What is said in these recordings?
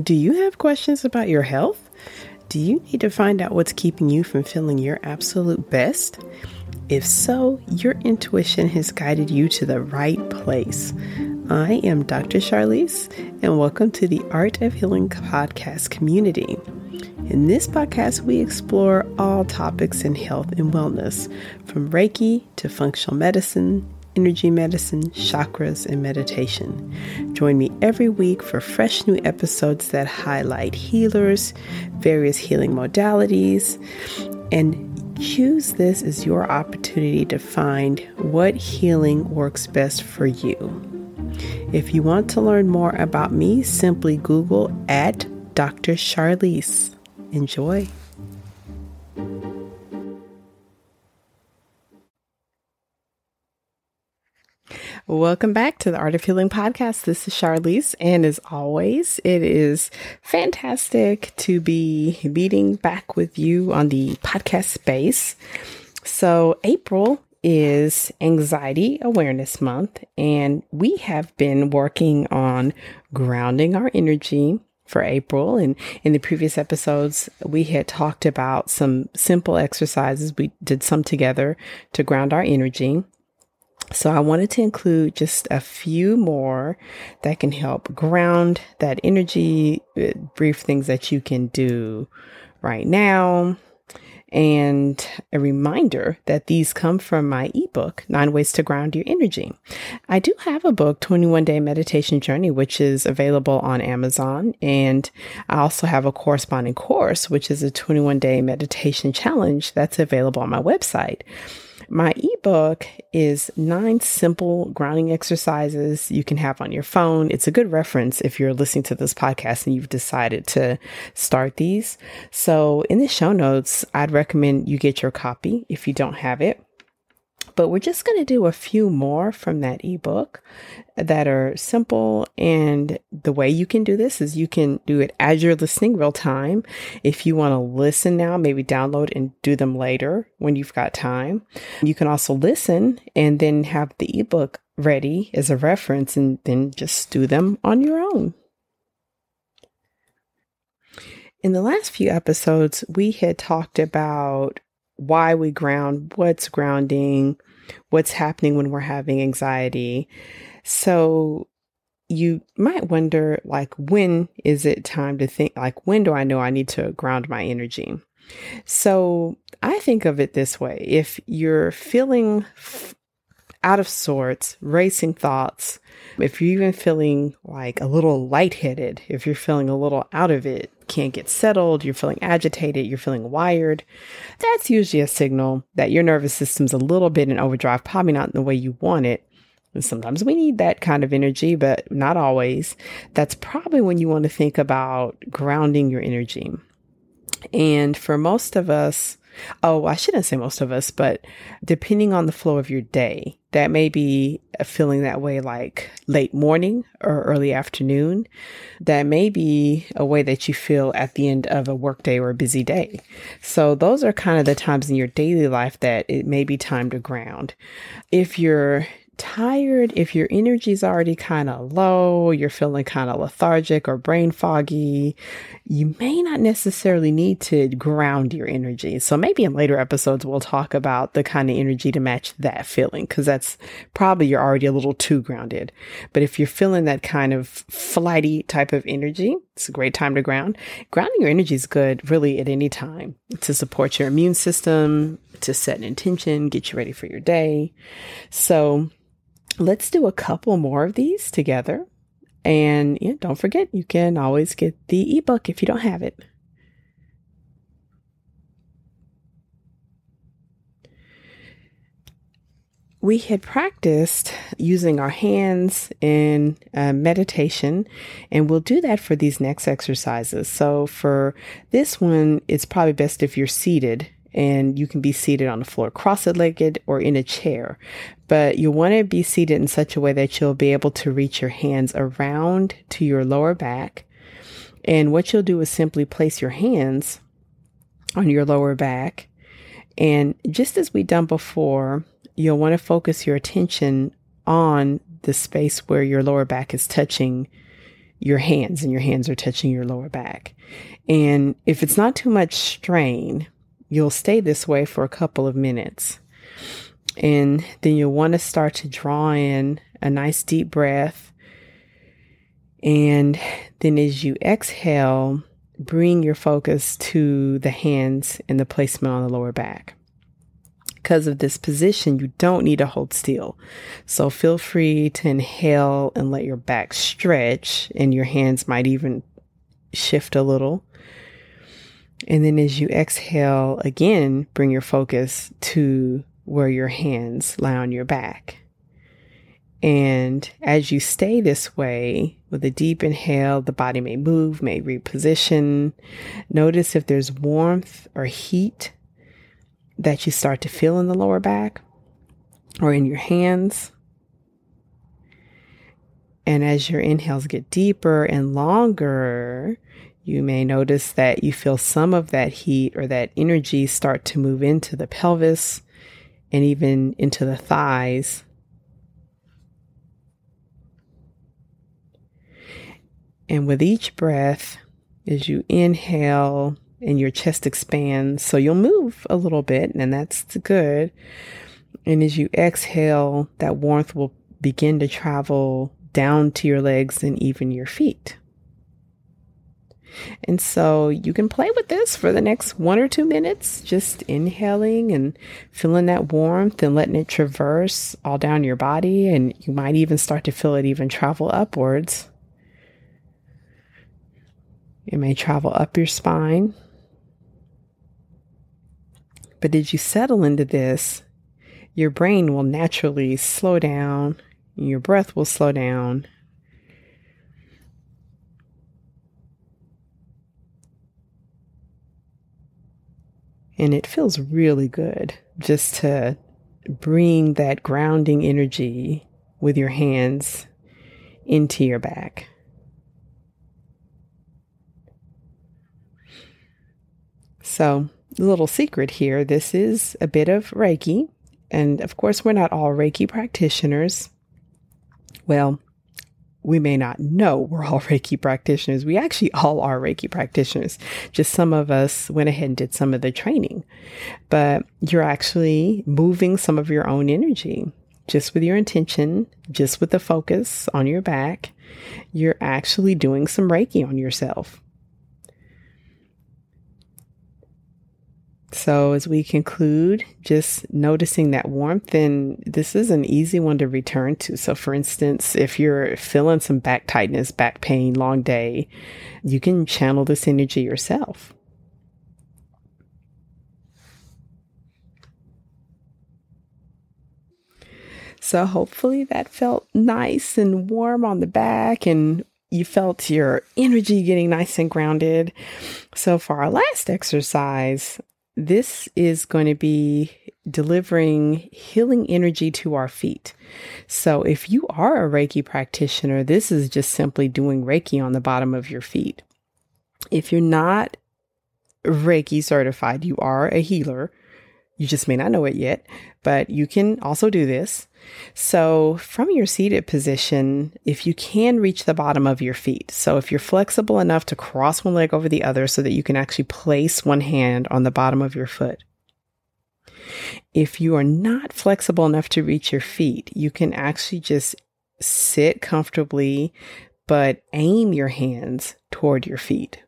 Do you have questions about your health? Do you need to find out what's keeping you from feeling your absolute best? If so, your intuition has guided you to the right place. I am Dr. Charlise, and welcome to the Art of Healing podcast community. In this podcast, we explore all topics in health and wellness, from Reiki to functional medicine, energy medicine, chakras, and meditation. Join me every week for fresh new episodes that highlight healers, various healing modalities, and choose this as your opportunity to find what healing works best for you. If you want to learn more about me, simply Google at Dr. Charlise. Enjoy. Welcome back to the Art of Healing podcast. This is Charlise, and as always, it is fantastic to be meeting back with you on the podcast space. So, April is Anxiety Awareness Month, and we have been working on grounding our energy for April. And in the previous episodes, we had talked about some simple exercises. We did some together to ground our energy. So I wanted to include just a few more that can help ground that energy, uh, brief things that you can do right now. And a reminder that these come from my ebook, Nine Ways to Ground Your Energy. I do have a book, 21 Day Meditation Journey, which is available on Amazon. And I also have a corresponding course, which is a 21 Day Meditation Challenge that's available on my website. My ebook is nine simple grounding exercises you can have on your phone. It's a good reference if you're listening to this podcast and you've decided to start these. So, in the show notes, I'd recommend you get your copy if you don't have it. But we're just going to do a few more from that ebook that are simple. And the way you can do this is you can do it as you're listening real time. If you want to listen now, maybe download and do them later when you've got time. You can also listen and then have the ebook ready as a reference and then just do them on your own. In the last few episodes, we had talked about why we ground, what's grounding, what's happening when we're having anxiety. So you might wonder like when is it time to think like when do I know I need to ground my energy? So I think of it this way. If you're feeling f- out of sorts, racing thoughts, if you're even feeling like a little lightheaded, if you're feeling a little out of it, can't get settled, you're feeling agitated, you're feeling wired, that's usually a signal that your nervous system's a little bit in overdrive, probably not in the way you want it. And sometimes we need that kind of energy, but not always. That's probably when you want to think about grounding your energy. And for most of us, Oh, I shouldn't say most of us, but depending on the flow of your day, that may be feeling that way like late morning or early afternoon. That may be a way that you feel at the end of a workday or a busy day. So those are kind of the times in your daily life that it may be time to ground. If you're tired, if your energy is already kind of low, you're feeling kind of lethargic or brain foggy, you may not necessarily need to ground your energy. So maybe in later episodes, we'll talk about the kind of energy to match that feeling, because that's probably you're already a little too grounded. But if you're feeling that kind of flighty type of energy, it's a great time to ground. Grounding your energy is good really at any time to support your immune system, to set an intention, get you ready for your day. So let's do a couple more of these together. And yeah, don't forget, you can always get the ebook if you don't have it. we had practiced using our hands in uh, meditation, and we'll do that for these next exercises. So, for this one, it's probably best if you're seated and you can be seated on the floor, crossed legged or in a chair. But you want to be seated in such a way that you'll be able to reach your hands around to your lower back. And what you'll do is simply place your hands on your lower back. And just as we done before, you'll want to focus your attention on the space where your lower back is touching your hands and your hands are touching your lower back. And if it's not too much strain, you'll stay this way for a couple of minutes. And then you'll want to start to draw in a nice deep breath. And then as you exhale, bring your focus to the hands and the placement on the lower back. Because of this position, you don't need to hold still. So feel free to inhale and let your back stretch, and your hands might even shift a little. And then as you exhale again, bring your focus to where your hands lie on your back. And as you stay this way with a deep inhale, the body may move, may reposition. Notice if there's warmth or heat that you start to feel in the lower back or in your hands. And as your inhales get deeper and longer, you may notice that you feel some of that heat or that energy start to move into the pelvis and even into the thighs And with each breath, as you inhale and your chest expands, so you'll move a little bit, and that's good. And as you exhale, that warmth will begin to travel down to your legs and even your feet. And so you can play with this for the next one or two minutes, just inhaling and feeling that warmth and letting it traverse all down your body. And you might even start to feel it even travel upwards. It may travel up your spine. But as you settle into this, your brain will naturally slow down, your breath will slow down. And it feels really good just to bring that grounding energy with your hands into your back. So, little secret here this is a bit of Reiki. And of course, we're not all Reiki practitioners. Well, we may not know we're all Reiki practitioners. We actually all are Reiki practitioners. Just some of us went ahead and did some of the training. But you're actually moving some of your own energy just with your intention, just with the focus on your back. You're actually doing some Reiki on yourself. So, as we conclude, just noticing that warmth, and this is an easy one to return to. So, for instance, if you're feeling some back tightness, back pain, long day, you can channel this energy yourself. So, hopefully, that felt nice and warm on the back, and you felt your energy getting nice and grounded. So, for our last exercise, this is going to be delivering healing energy to our feet. So, if you are a Reiki practitioner, this is just simply doing Reiki on the bottom of your feet. If you're not Reiki certified, you are a healer. You just may not know it yet, but you can also do this. So, from your seated position, if you can reach the bottom of your feet, so if you're flexible enough to cross one leg over the other so that you can actually place one hand on the bottom of your foot. If you are not flexible enough to reach your feet, you can actually just sit comfortably, but aim your hands toward your feet.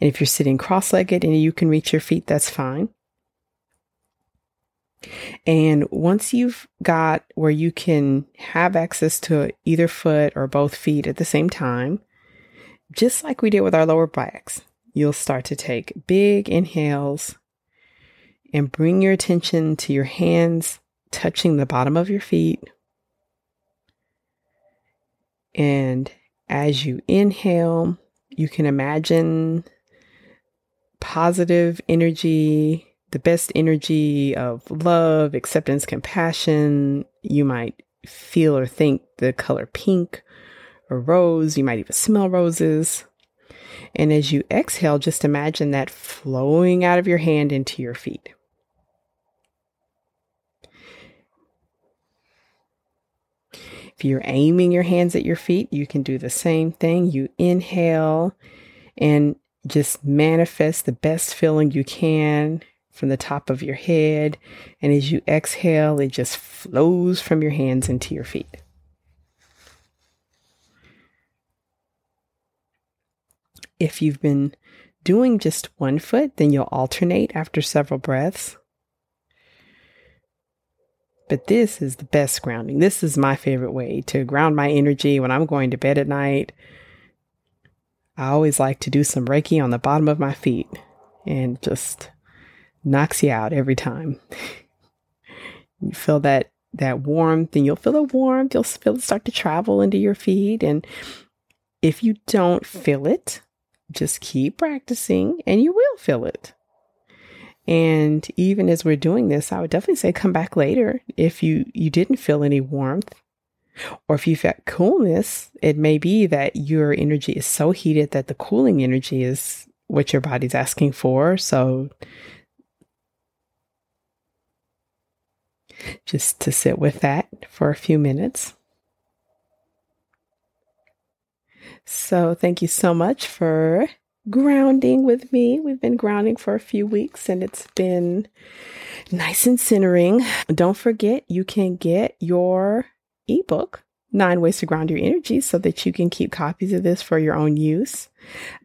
And if you're sitting cross legged and you can reach your feet, that's fine. And once you've got where you can have access to either foot or both feet at the same time, just like we did with our lower backs, you'll start to take big inhales and bring your attention to your hands touching the bottom of your feet. And as you inhale, you can imagine positive energy the best energy of love, acceptance, compassion. You might feel or think the color pink or rose. You might even smell roses. And as you exhale, just imagine that flowing out of your hand into your feet. If you're aiming your hands at your feet, you can do the same thing. You inhale and just manifest the best feeling you can from the top of your head. And as you exhale, it just flows from your hands into your feet. If you've been doing just one foot, then you'll alternate after several breaths. But this is the best grounding. This is my favorite way to ground my energy when I'm going to bed at night. I always like to do some Reiki on the bottom of my feet and just knocks you out every time. you feel that that warmth and you'll feel the warmth, you'll feel it start to travel into your feet. And if you don't feel it, just keep practicing and you will feel it. And even as we're doing this, I would definitely say come back later if you you didn't feel any warmth or if you felt coolness, it may be that your energy is so heated that the cooling energy is what your body's asking for. So just to sit with that for a few minutes. So, thank you so much for grounding with me. We've been grounding for a few weeks and it's been nice and centering. Don't forget, you can get your ebook, Nine Ways to Ground Your Energy, so that you can keep copies of this for your own use.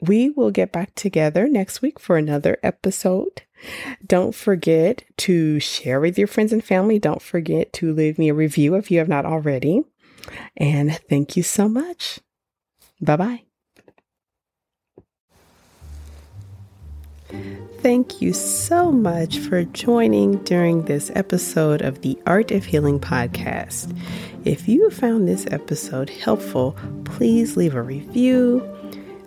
We will get back together next week for another episode. Don't forget to share with your friends and family. Don't forget to leave me a review if you have not already. And thank you so much. Bye bye. Thank you so much for joining during this episode of the Art of Healing podcast. If you found this episode helpful, please leave a review.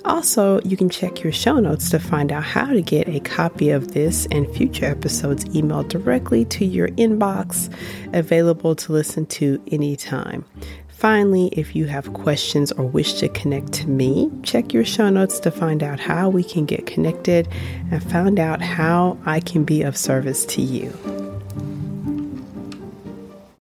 Also, you can check your show notes to find out how to get a copy of this and future episodes emailed directly to your inbox, available to listen to anytime. Finally, if you have questions or wish to connect to me, check your show notes to find out how we can get connected and find out how I can be of service to you.